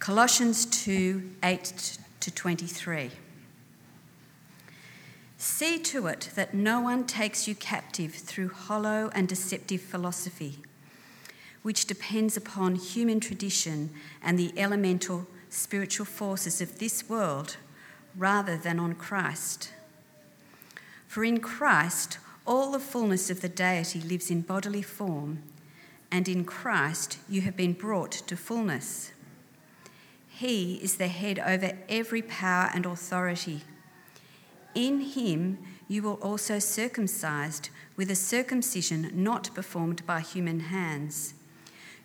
Colossians 2 8 to 23. See to it that no one takes you captive through hollow and deceptive philosophy, which depends upon human tradition and the elemental spiritual forces of this world rather than on Christ. For in Christ, all the fullness of the deity lives in bodily form, and in Christ you have been brought to fullness. He is the head over every power and authority. In him you were also circumcised with a circumcision not performed by human hands.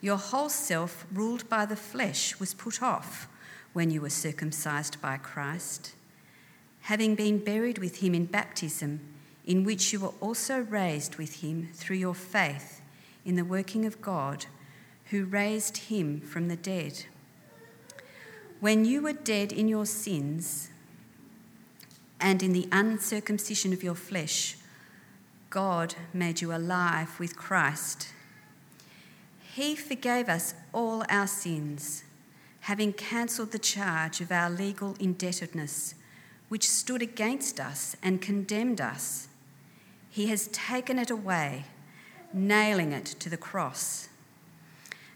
Your whole self, ruled by the flesh, was put off when you were circumcised by Christ, having been buried with him in baptism, in which you were also raised with him through your faith in the working of God, who raised him from the dead. When you were dead in your sins, and in the uncircumcision of your flesh, God made you alive with Christ. He forgave us all our sins, having cancelled the charge of our legal indebtedness, which stood against us and condemned us. He has taken it away, nailing it to the cross.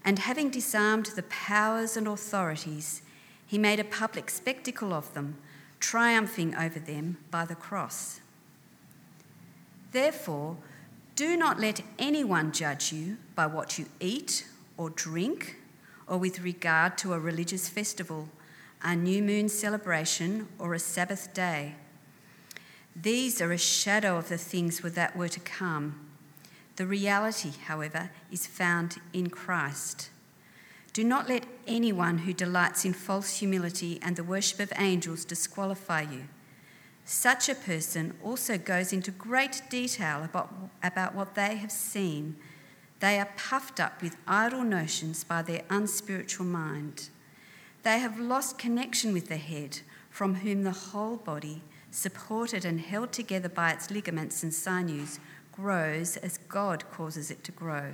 And having disarmed the powers and authorities, he made a public spectacle of them triumphing over them by the cross. Therefore, do not let anyone judge you by what you eat or drink, or with regard to a religious festival, a new moon celebration, or a Sabbath day. These are a shadow of the things that were to come. The reality, however, is found in Christ. Do not let anyone who delights in false humility and the worship of angels disqualify you. Such a person also goes into great detail about, about what they have seen. They are puffed up with idle notions by their unspiritual mind. They have lost connection with the head, from whom the whole body, supported and held together by its ligaments and sinews, grows as God causes it to grow.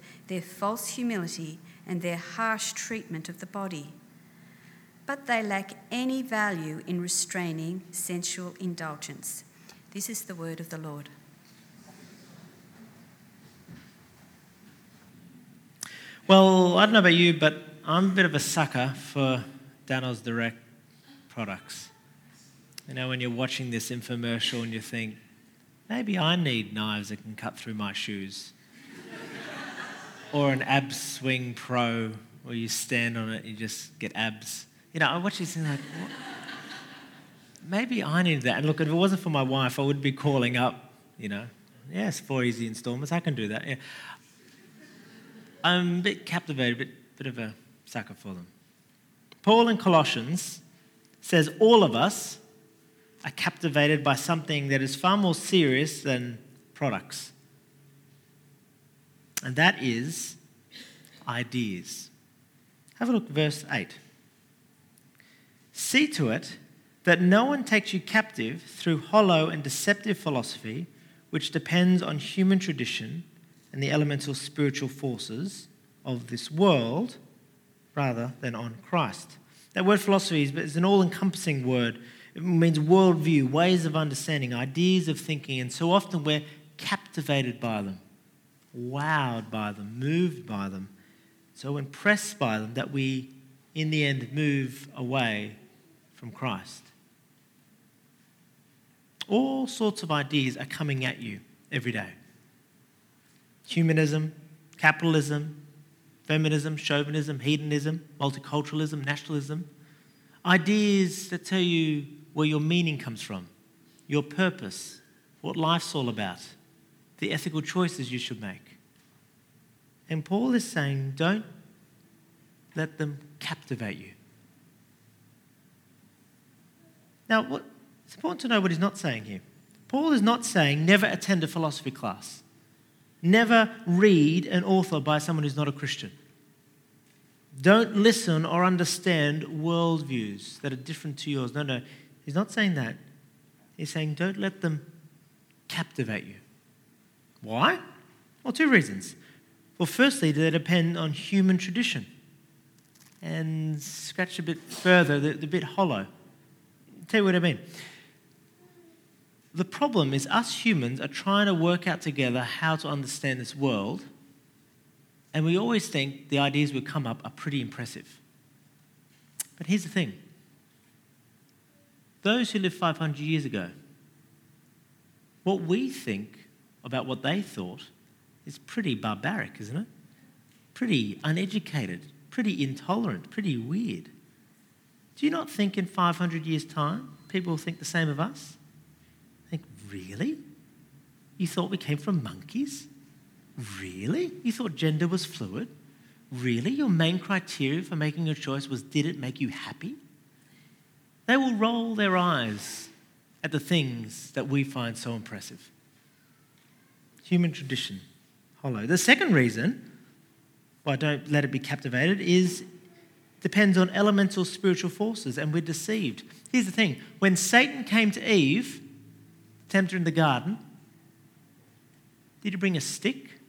their false humility, and their harsh treatment of the body. But they lack any value in restraining sensual indulgence. This is the word of the Lord. Well, I don't know about you, but I'm a bit of a sucker for Danoz Direct products. You know, when you're watching this infomercial and you think, maybe I need knives that can cut through my shoes or an ab swing pro where you stand on it and you just get abs. You know, I watch this and like, what? maybe I need that. And look, if it wasn't for my wife, I would be calling up, you know, yes, four easy installments, I can do that. Yeah. I'm a bit captivated, a bit, bit of a sucker for them. Paul in Colossians says all of us are captivated by something that is far more serious than products and that is ideas. Have a look, verse 8. See to it that no one takes you captive through hollow and deceptive philosophy, which depends on human tradition and the elemental spiritual forces of this world, rather than on Christ. That word philosophy is an all encompassing word. It means worldview, ways of understanding, ideas of thinking, and so often we're captivated by them wowed by them, moved by them, so impressed by them that we, in the end, move away from Christ. All sorts of ideas are coming at you every day humanism, capitalism, feminism, chauvinism, hedonism, multiculturalism, nationalism. Ideas that tell you where your meaning comes from, your purpose, what life's all about the ethical choices you should make. And Paul is saying, don't let them captivate you. Now, what, it's important to know what he's not saying here. Paul is not saying never attend a philosophy class, never read an author by someone who's not a Christian. Don't listen or understand worldviews that are different to yours. No, no, he's not saying that. He's saying don't let them captivate you. Why? Well, two reasons. Well, firstly, they depend on human tradition. And scratch a bit further, they're, a bit hollow. Tell you what I mean. The problem is, us humans are trying to work out together how to understand this world, and we always think the ideas we come up are pretty impressive. But here's the thing those who lived 500 years ago, what we think about what they thought is pretty barbaric, isn't it? Pretty uneducated, pretty intolerant, pretty weird. Do you not think in 500 years' time people will think the same of us? Think, really? You thought we came from monkeys? Really? You thought gender was fluid? Really? Your main criteria for making a choice was did it make you happy? They will roll their eyes at the things that we find so impressive. Human tradition, hollow. The second reason why don't let it be captivated is depends on elemental spiritual forces and we're deceived. Here's the thing when Satan came to Eve, tempter in the garden, did he bring a stick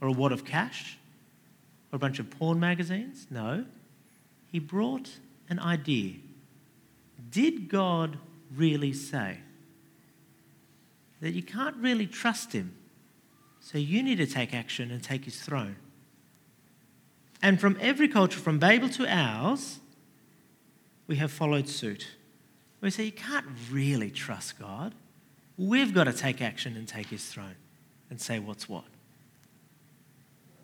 or a wad of cash or a bunch of porn magazines? No. He brought an idea. Did God really say? That you can't really trust him, so you need to take action and take his throne. And from every culture, from Babel to ours, we have followed suit. We say, you can't really trust God. We've got to take action and take his throne and say what's what.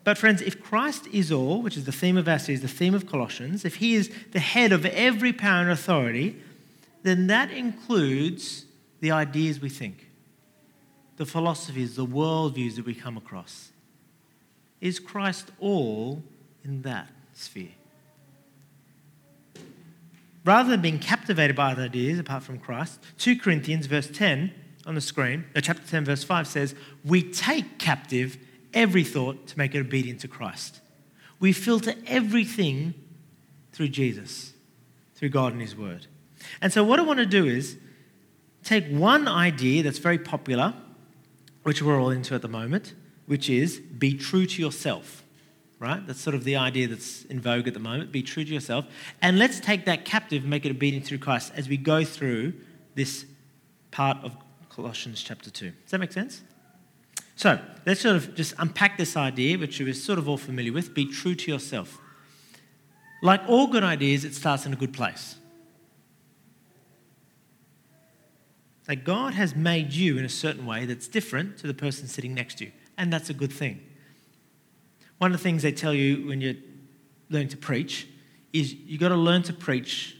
But, friends, if Christ is all, which is the theme of our series, the theme of Colossians, if he is the head of every power and authority, then that includes the ideas we think, the philosophies, the worldviews that we come across. Is Christ all in that sphere? Rather than being captivated by other ideas apart from Christ, 2 Corinthians, verse 10 on the screen, chapter 10, verse 5 says, We take captive every thought to make it obedient to Christ. We filter everything through Jesus, through God and His Word. And so, what I want to do is take one idea that's very popular, which we're all into at the moment, which is be true to yourself, right? That's sort of the idea that's in vogue at the moment. Be true to yourself. And let's take that captive and make it obedient through Christ as we go through this part of Colossians chapter 2. Does that make sense? So let's sort of just unpack this idea, which we're sort of all familiar with be true to yourself. Like all good ideas, it starts in a good place. Like God has made you in a certain way that's different to the person sitting next to you, and that's a good thing. One of the things they tell you when you're learning to preach is you've got to learn to preach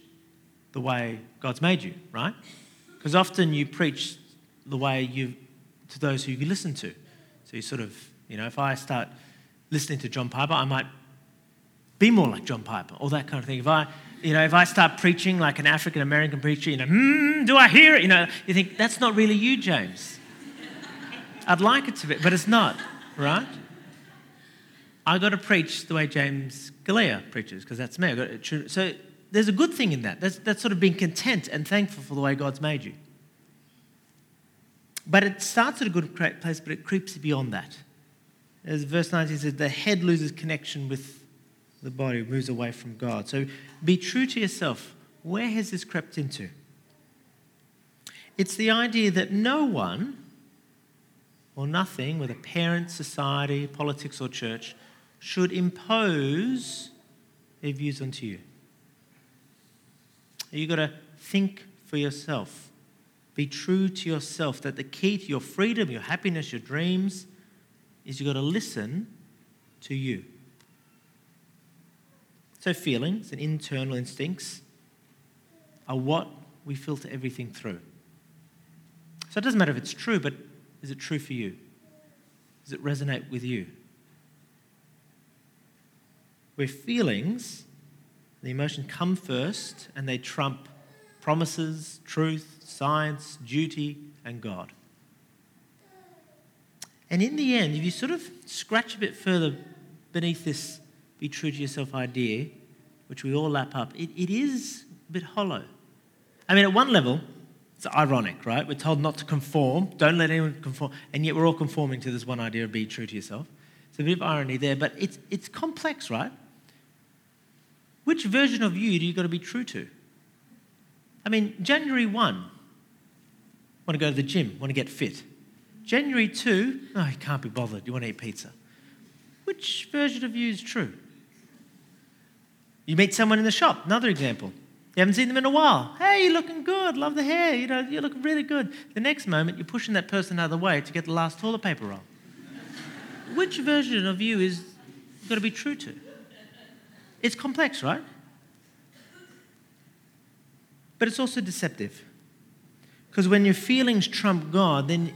the way God's made you, right? Because often you preach the way you to those who you listen to. So you sort of, you know, if I start listening to John Piper, I might be more like John Piper, or that kind of thing. If I, you know, if I start preaching like an African American preacher, you know, hmm, do I hear it? You know, you think that's not really you, James. I'd like it to be, but it's not, right? I got to preach the way James Galea preaches because that's me. To, so there's a good thing in that. That's, that's sort of being content and thankful for the way God's made you. But it starts at a good place, but it creeps beyond that. As verse 19 says, the head loses connection with the body, moves away from God. So be true to yourself. Where has this crept into? It's the idea that no one or nothing, whether parent, society, politics, or church, should impose their views onto you. You've got to think for yourself. Be true to yourself that the key to your freedom, your happiness, your dreams is you've got to listen to you. So, feelings and internal instincts are what we filter everything through. So, it doesn't matter if it's true, but is it true for you? Does it resonate with you? where feelings, the emotion come first and they trump promises, truth, science, duty, and God. And in the end, if you sort of scratch a bit further beneath this be true to yourself idea, which we all lap up, it, it is a bit hollow. I mean, at one level, it's ironic, right? We're told not to conform, don't let anyone conform, and yet we're all conforming to this one idea of be true to yourself. It's a bit of irony there, but it's, it's complex, right? Which version of you do you got to be true to? I mean, January 1, want to go to the gym, want to get fit. January 2, oh, you can't be bothered, you want to eat pizza. Which version of you is true? You meet someone in the shop, another example. You haven't seen them in a while. Hey, you're looking good, love the hair, you know, you look really good. The next moment, you're pushing that person out of the way to get the last toilet paper roll. Which version of you is got to be true to? It's complex, right? But it's also deceptive. Because when your feelings trump God, then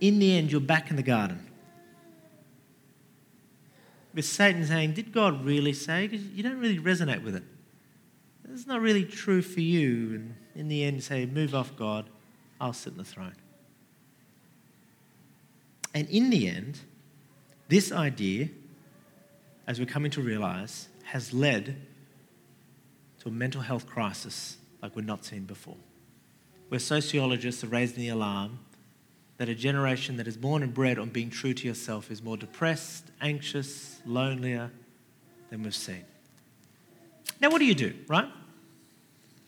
in the end, you're back in the garden. With Satan saying, Did God really say? Because you don't really resonate with it. It's not really true for you. And in the end, say, Move off God, I'll sit on the throne. And in the end, this idea, as we're coming to realize, has led to a mental health crisis like we've not seen before. Where sociologists are raising the alarm that a generation that is born and bred on being true to yourself is more depressed, anxious, lonelier than we've seen. Now, what do you do, right?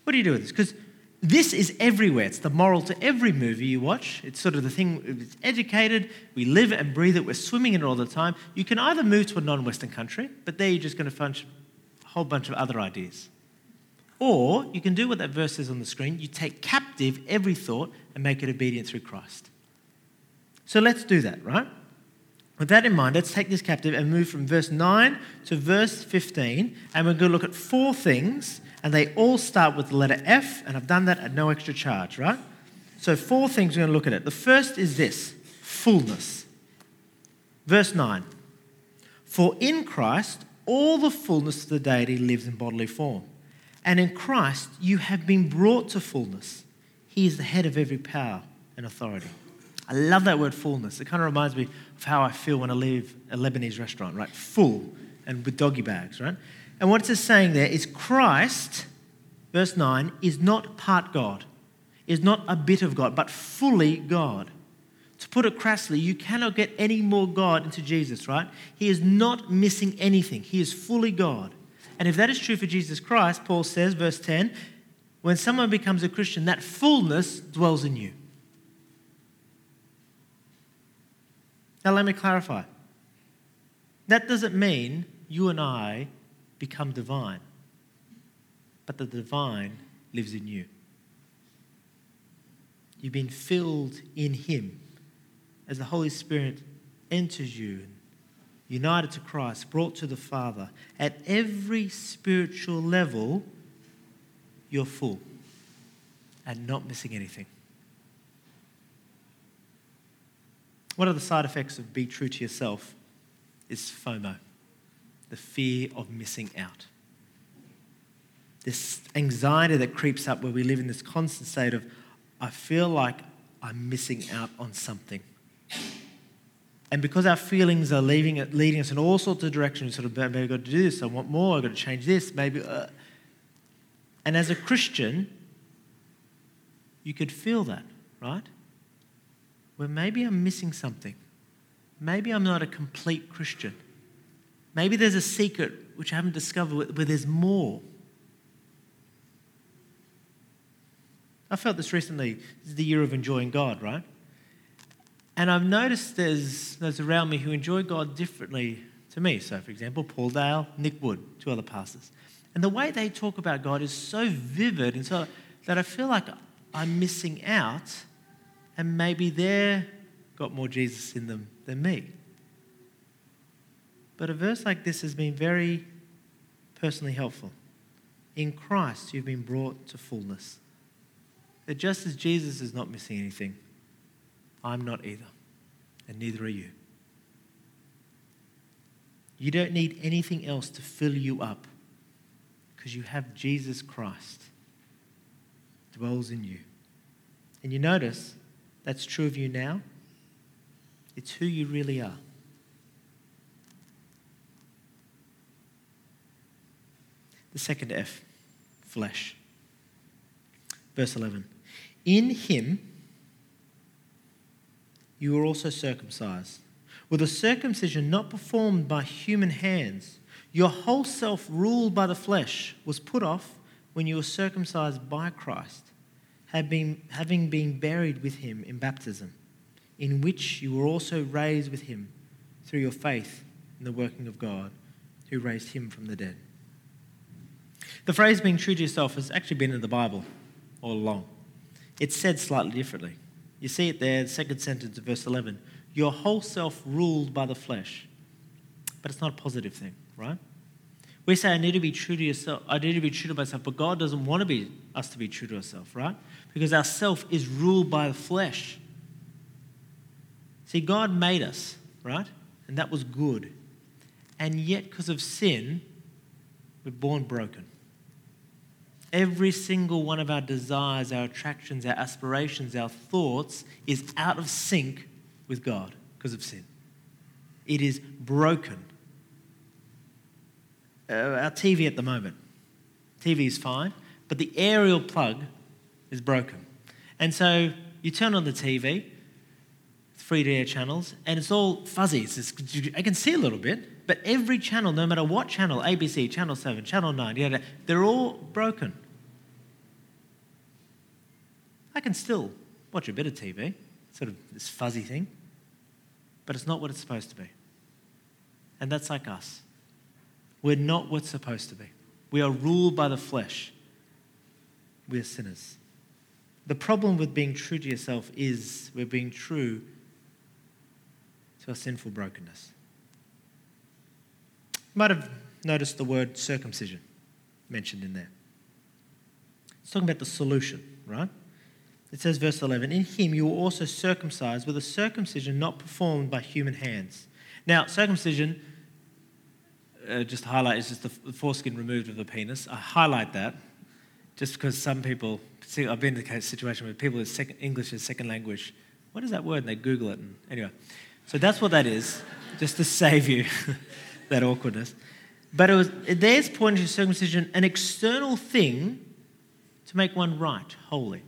What do you do with this? Because this is everywhere. It's the moral to every movie you watch. It's sort of the thing, it's educated, we live and breathe it, we're swimming in it all the time. You can either move to a non Western country, but there you're just going to find a whole bunch of other ideas. Or you can do what that verse says on the screen you take captive every thought and make it obedient through Christ. So let's do that, right? With that in mind, let's take this captive and move from verse 9 to verse 15, and we're going to look at four things, and they all start with the letter F, and I've done that at no extra charge, right? So, four things we're going to look at it. The first is this fullness. Verse 9 For in Christ, all the fullness of the deity lives in bodily form. And in Christ, you have been brought to fullness. He is the head of every power and authority. I love that word fullness. It kind of reminds me of how I feel when I leave a Lebanese restaurant, right? Full and with doggy bags, right? And what it's saying there is Christ, verse 9, is not part God, is not a bit of God, but fully God. To put it crassly, you cannot get any more God into Jesus, right? He is not missing anything. He is fully God. And if that is true for Jesus Christ, Paul says, verse 10, when someone becomes a Christian, that fullness dwells in you. Now, let me clarify. That doesn't mean you and I become divine, but the divine lives in you. You've been filled in Him as the Holy Spirit enters you, united to Christ, brought to the Father. At every spiritual level, you're full and not missing anything. One of the side effects of be true to yourself is FOMO, the fear of missing out. This anxiety that creeps up where we live in this constant state of, I feel like I'm missing out on something. And because our feelings are leading, leading us in all sorts of directions, sort of, maybe I've got to do this, I want more, I've got to change this, maybe. Uh, and as a Christian, you could feel that, right? Where maybe I'm missing something. Maybe I'm not a complete Christian. Maybe there's a secret which I haven't discovered where there's more. I felt this recently. This is the year of enjoying God, right? And I've noticed there's those around me who enjoy God differently to me. So, for example, Paul Dale, Nick Wood, two other pastors. And the way they talk about God is so vivid and so that I feel like I'm missing out and maybe they've got more Jesus in them than me. But a verse like this has been very personally helpful. In Christ, you've been brought to fullness. That just as Jesus is not missing anything, I'm not either, and neither are you. You don't need anything else to fill you up because you have Jesus Christ dwells in you. And you notice that's true of you now. It's who you really are. The second F, flesh. Verse 11. In him you were also circumcised, with a circumcision not performed by human hands. Your whole self, ruled by the flesh, was put off when you were circumcised by Christ, having been buried with him in baptism, in which you were also raised with him through your faith in the working of God, who raised him from the dead. The phrase being true to yourself has actually been in the Bible all along. It's said slightly differently. You see it there, the second sentence of verse 11. Your whole self ruled by the flesh. But it's not a positive thing, right? We say, I need to be true to yourself. I need to be true to myself, but God doesn't want to be us to be true to ourselves, right? Because our self is ruled by the flesh. See, God made us, right? And that was good. And yet, because of sin, we're born broken. Every single one of our desires, our attractions, our aspirations, our thoughts is out of sync with God because of sin. It is broken. Uh, our TV at the moment, TV is fine, but the aerial plug is broken. And so you turn on the TV, free to air channels, and it's all fuzzy. It's I can see a little bit, but every channel, no matter what channel, ABC, Channel 7, Channel 9, they're all broken. I can still watch a bit of TV, sort of this fuzzy thing, but it's not what it's supposed to be. And that's like us. We're not what's supposed to be. We are ruled by the flesh. We are sinners. The problem with being true to yourself is we're being true to our sinful brokenness. You might have noticed the word circumcision mentioned in there. It's talking about the solution, right? It says, verse 11, In him you were also circumcised with a circumcision not performed by human hands. Now, circumcision, uh, just highlight, is just the foreskin removed of the penis. I highlight that just because some people, see, I've been in a situation where people is second, English is second language. What is that word? And they Google it. And anyway, so that's what that is, just to save you that awkwardness. But it was, there's pointing to circumcision, an external thing to make one right, holy.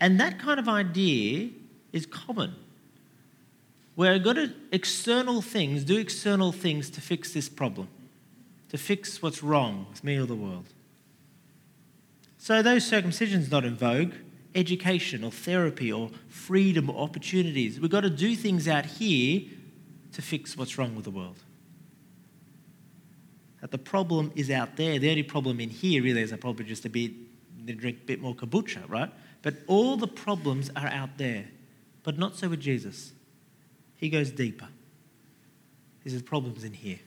And that kind of idea is common. We're going to external things, do external things to fix this problem, to fix what's wrong with me or the world. So those circumcision's not in vogue. Education or therapy or freedom or opportunities. We've got to do things out here to fix what's wrong with the world. That the problem is out there. The only problem in here really is a problem just a bit, drink a bit more kombucha, right? But all the problems are out there. But not so with Jesus. He goes deeper. He says, problems in here.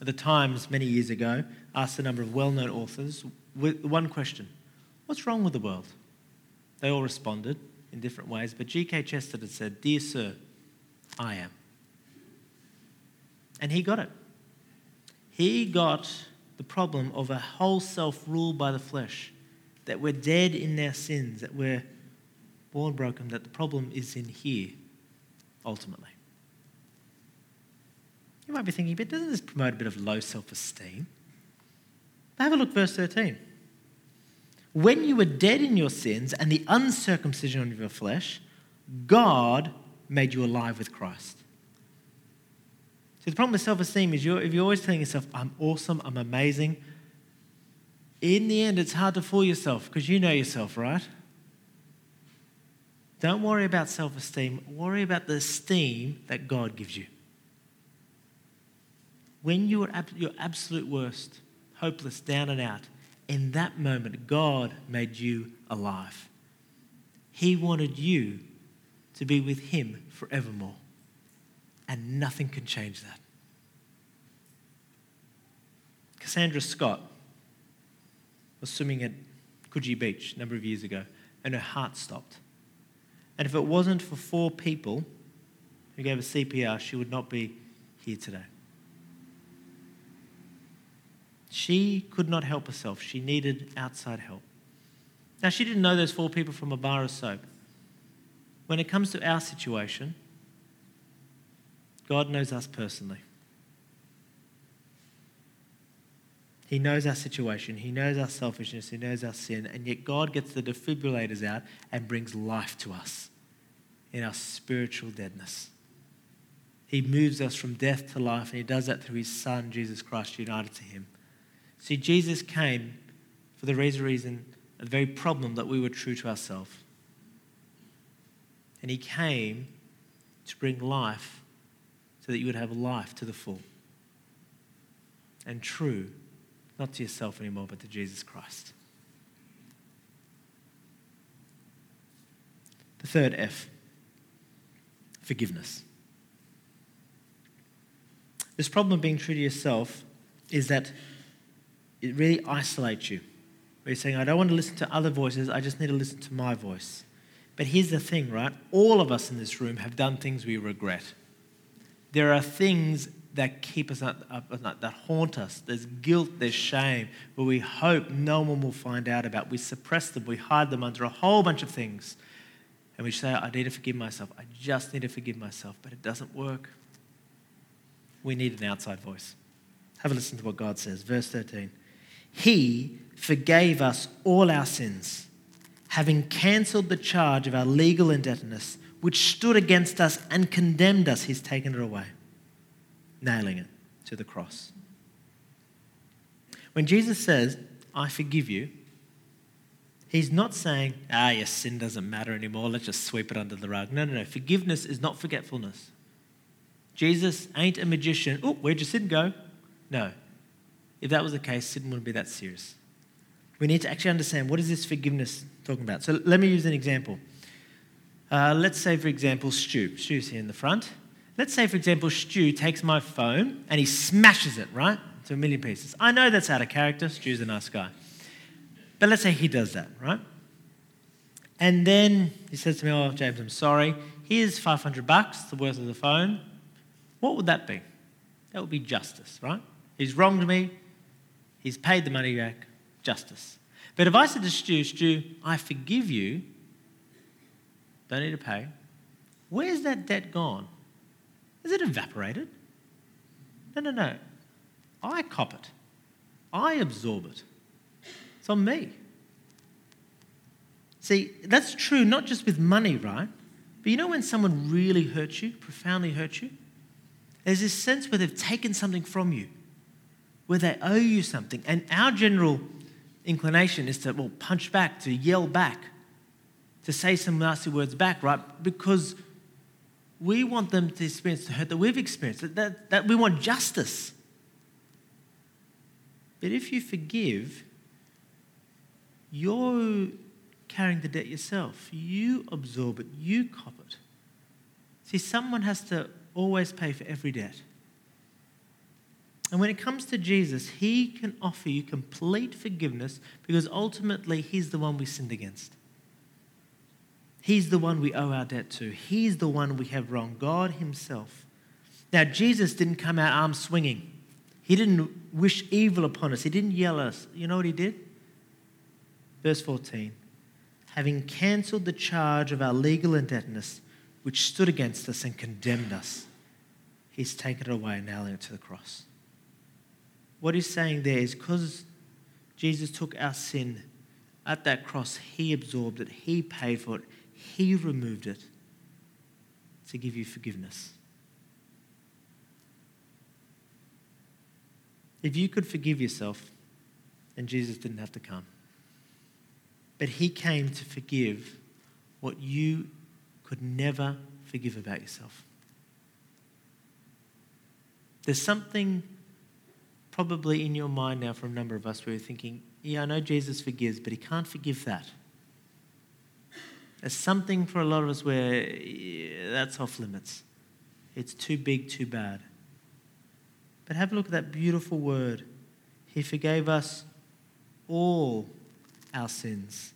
At the Times, many years ago, asked a number of well known authors with one question What's wrong with the world? They all responded in different ways, but G.K. Chesterton said, Dear Sir, I am. And he got it. He got the problem of a whole self ruled by the flesh that we're dead in our sins, that we're born broken, that the problem is in here, ultimately. You might be thinking, but doesn't this promote a bit of low self esteem? Have a look, verse 13. When you were dead in your sins and the uncircumcision of your flesh, God made you alive with Christ. So the problem with self esteem is you're, if you're always telling yourself, I'm awesome, I'm amazing, in the end, it's hard to fool yourself because you know yourself, right? Don't worry about self esteem, worry about the esteem that God gives you. When you are at your absolute worst, hopeless, down and out, in that moment, God made you alive. He wanted you to be with Him forevermore. And nothing can change that. Cassandra Scott was swimming at Coogee Beach a number of years ago, and her heart stopped. And if it wasn't for four people who gave her CPR, she would not be here today. She could not help herself. She needed outside help. Now, she didn't know those four people from a bar of soap. When it comes to our situation, God knows us personally. He knows our situation. He knows our selfishness. He knows our sin. And yet, God gets the defibrillators out and brings life to us in our spiritual deadness. He moves us from death to life, and He does that through His Son, Jesus Christ, united to Him. See, Jesus came for the very reason, the very problem that we were true to ourselves. And he came to bring life so that you would have life to the full. And true, not to yourself anymore, but to Jesus Christ. The third F forgiveness. This problem of being true to yourself is that it really isolates you. Where you're saying, I don't want to listen to other voices, I just need to listen to my voice. But here's the thing, right? All of us in this room have done things we regret. There are things that keep us up, up, that haunt us. There's guilt, there's shame, where we hope no one will find out about. We suppress them, we hide them under a whole bunch of things. And we say, I need to forgive myself. I just need to forgive myself. But it doesn't work. We need an outside voice. Have a listen to what God says. Verse 13. He forgave us all our sins, having cancelled the charge of our legal indebtedness, which stood against us and condemned us. He's taken it away, nailing it to the cross. When Jesus says, I forgive you, he's not saying, ah, your sin doesn't matter anymore, let's just sweep it under the rug. No, no, no. Forgiveness is not forgetfulness. Jesus ain't a magician. Oh, where'd your sin go? No. If that was the case, sin wouldn't be that serious. We need to actually understand what is this forgiveness talking about. So let me use an example. Uh, let's say, for example, Stu. Stu's here in the front. Let's say, for example, Stu takes my phone and he smashes it, right? To a million pieces. I know that's out of character. Stu's a nice guy. But let's say he does that, right? And then he says to me, Oh, James, I'm sorry. Here's 500 bucks, the worth of the phone. What would that be? That would be justice, right? He's wronged me. He's paid the money back, justice. But if I said to Stu, Stu, I forgive you, don't need to pay, where's that debt gone? Is it evaporated? No, no, no. I cop it. I absorb it. It's on me. See, that's true not just with money, right? But you know when someone really hurts you, profoundly hurts you? There's this sense where they've taken something from you where they owe you something. And our general inclination is to, well, punch back, to yell back, to say some nasty words back, right? Because we want them to experience the hurt that we've experienced, that, that, that we want justice. But if you forgive, you're carrying the debt yourself. You absorb it, you cop it. See, someone has to always pay for every debt. And when it comes to Jesus, he can offer you complete forgiveness because ultimately he's the one we sinned against. He's the one we owe our debt to. He's the one we have wronged, God himself. Now, Jesus didn't come out arms swinging. He didn't wish evil upon us. He didn't yell at us. You know what he did? Verse 14 having cancelled the charge of our legal indebtedness, which stood against us and condemned us, he's taken it away, nailing it to the cross what he's saying there is because Jesus took our sin at that cross, he absorbed it, he paid for it, he removed it to give you forgiveness. If you could forgive yourself, then Jesus didn't have to come. But he came to forgive what you could never forgive about yourself. There's something probably in your mind now for a number of us where you're thinking, yeah, I know Jesus forgives, but he can't forgive that. There's something for a lot of us where yeah, that's off limits. It's too big, too bad. But have a look at that beautiful word. He forgave us all our sins.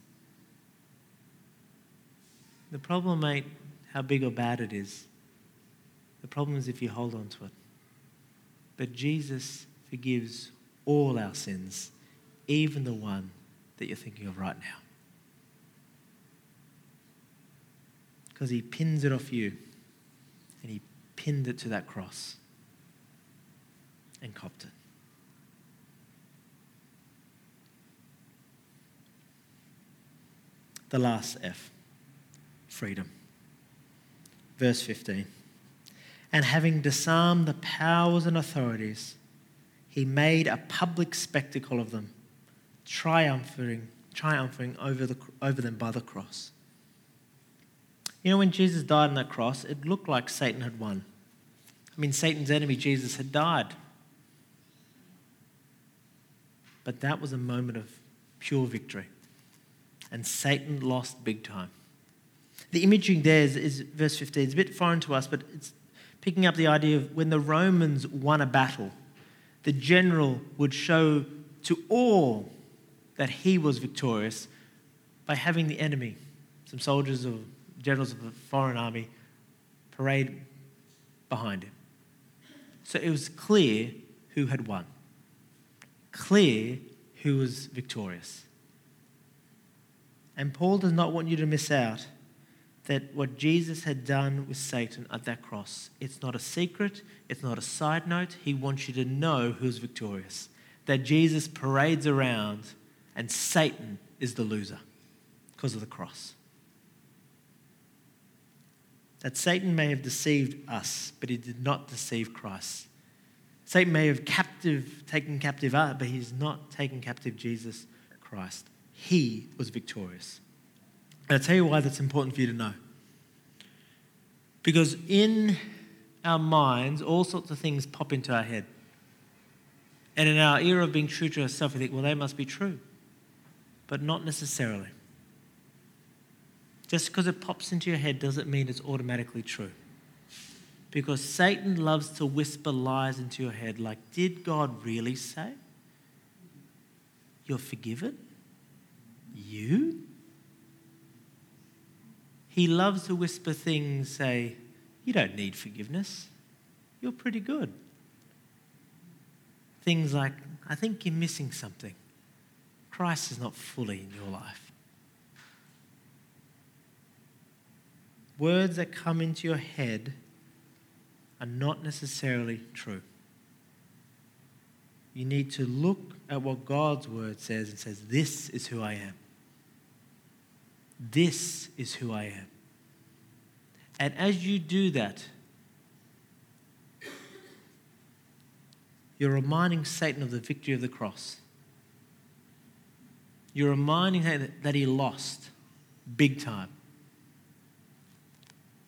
The problem ain't how big or bad it is. The problem is if you hold on to it. But Jesus forgives all our sins, even the one that you're thinking of right now. Because he pins it off you and he pinned it to that cross and copped it. The last F freedom. Verse 15. And having disarmed the powers and authorities, he made a public spectacle of them, triumphing, triumphing over, the, over them by the cross. You know, when Jesus died on that cross, it looked like Satan had won. I mean, Satan's enemy, Jesus, had died. But that was a moment of pure victory. And Satan lost big time. The imaging there is, is verse 15. It's a bit foreign to us, but it's picking up the idea of when the Romans won a battle, the general would show to all that he was victorious by having the enemy, some soldiers or generals of the foreign army, parade behind him. So it was clear who had won, clear who was victorious. And Paul does not want you to miss out that what Jesus had done with Satan at that cross, it's not a secret, it's not a side note. He wants you to know who's victorious. That Jesus parades around and Satan is the loser because of the cross. That Satan may have deceived us, but he did not deceive Christ. Satan may have captive, taken captive us, but he's not taken captive Jesus Christ. He was victorious. And I'll tell you why that's important for you to know. Because in our minds, all sorts of things pop into our head. And in our era of being true to ourselves, we think, well, they must be true. But not necessarily. Just because it pops into your head doesn't mean it's automatically true. Because Satan loves to whisper lies into your head like, did God really say? You're forgiven? You? He loves to whisper things, say, You don't need forgiveness. You're pretty good. Things like, I think you're missing something. Christ is not fully in your life. Words that come into your head are not necessarily true. You need to look at what God's word says and says, This is who I am. This is who I am. And as you do that, you're reminding Satan of the victory of the cross. You're reminding him that he lost big time.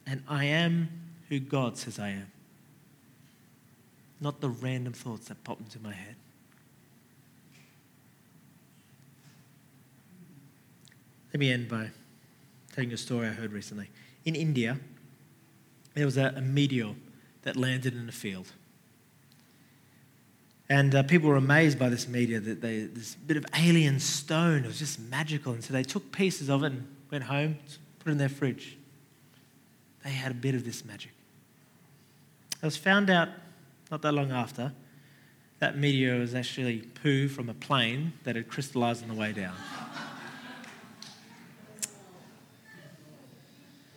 And I am who God says I am, not the random thoughts that pop into my head. Let me end by telling you a story I heard recently. In India, there was a, a meteor that landed in a field. And uh, people were amazed by this meteor, that they, this bit of alien stone. It was just magical. And so they took pieces of it and went home, put it in their fridge. They had a bit of this magic. It was found out not that long after that meteor was actually poo from a plane that had crystallized on the way down.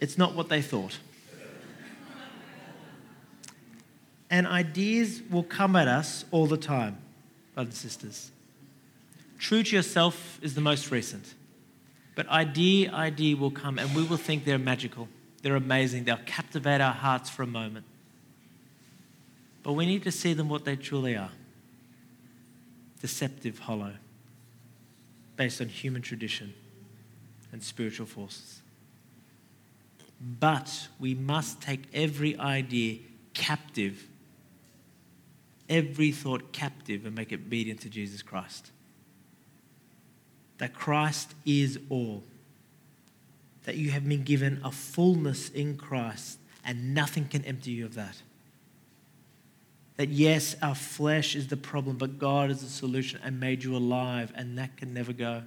It's not what they thought. And ideas will come at us all the time, brothers and sisters. True to yourself is the most recent. But idea, idea will come, and we will think they're magical, they're amazing, they'll captivate our hearts for a moment. But we need to see them what they truly are deceptive, hollow, based on human tradition and spiritual forces. But we must take every idea captive, every thought captive, and make it obedient to Jesus Christ. That Christ is all. That you have been given a fullness in Christ, and nothing can empty you of that. That yes, our flesh is the problem, but God is the solution and made you alive, and that can never go.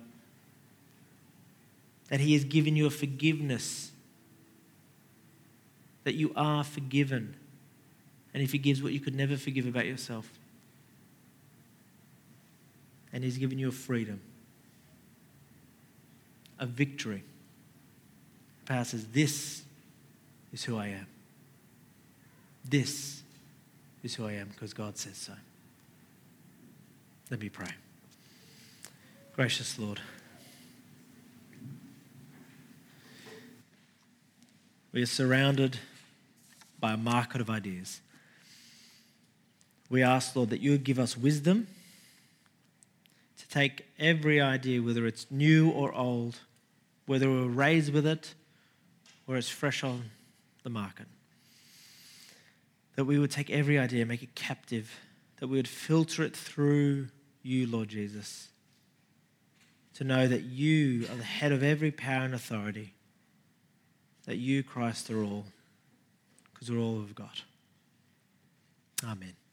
That He has given you a forgiveness that you are forgiven And He forgives what you could never forgive about yourself. And He's given you a freedom, a victory. Power says, This is who I am. This is who I am because God says so. Let me pray. Gracious Lord, we are surrounded by a market of ideas. We ask, Lord, that you would give us wisdom to take every idea, whether it's new or old, whether we're raised with it or it's fresh on the market. That we would take every idea, make it captive, that we would filter it through you, Lord Jesus, to know that you are the head of every power and authority, that you, Christ, are all, because we're all we've got. Amen.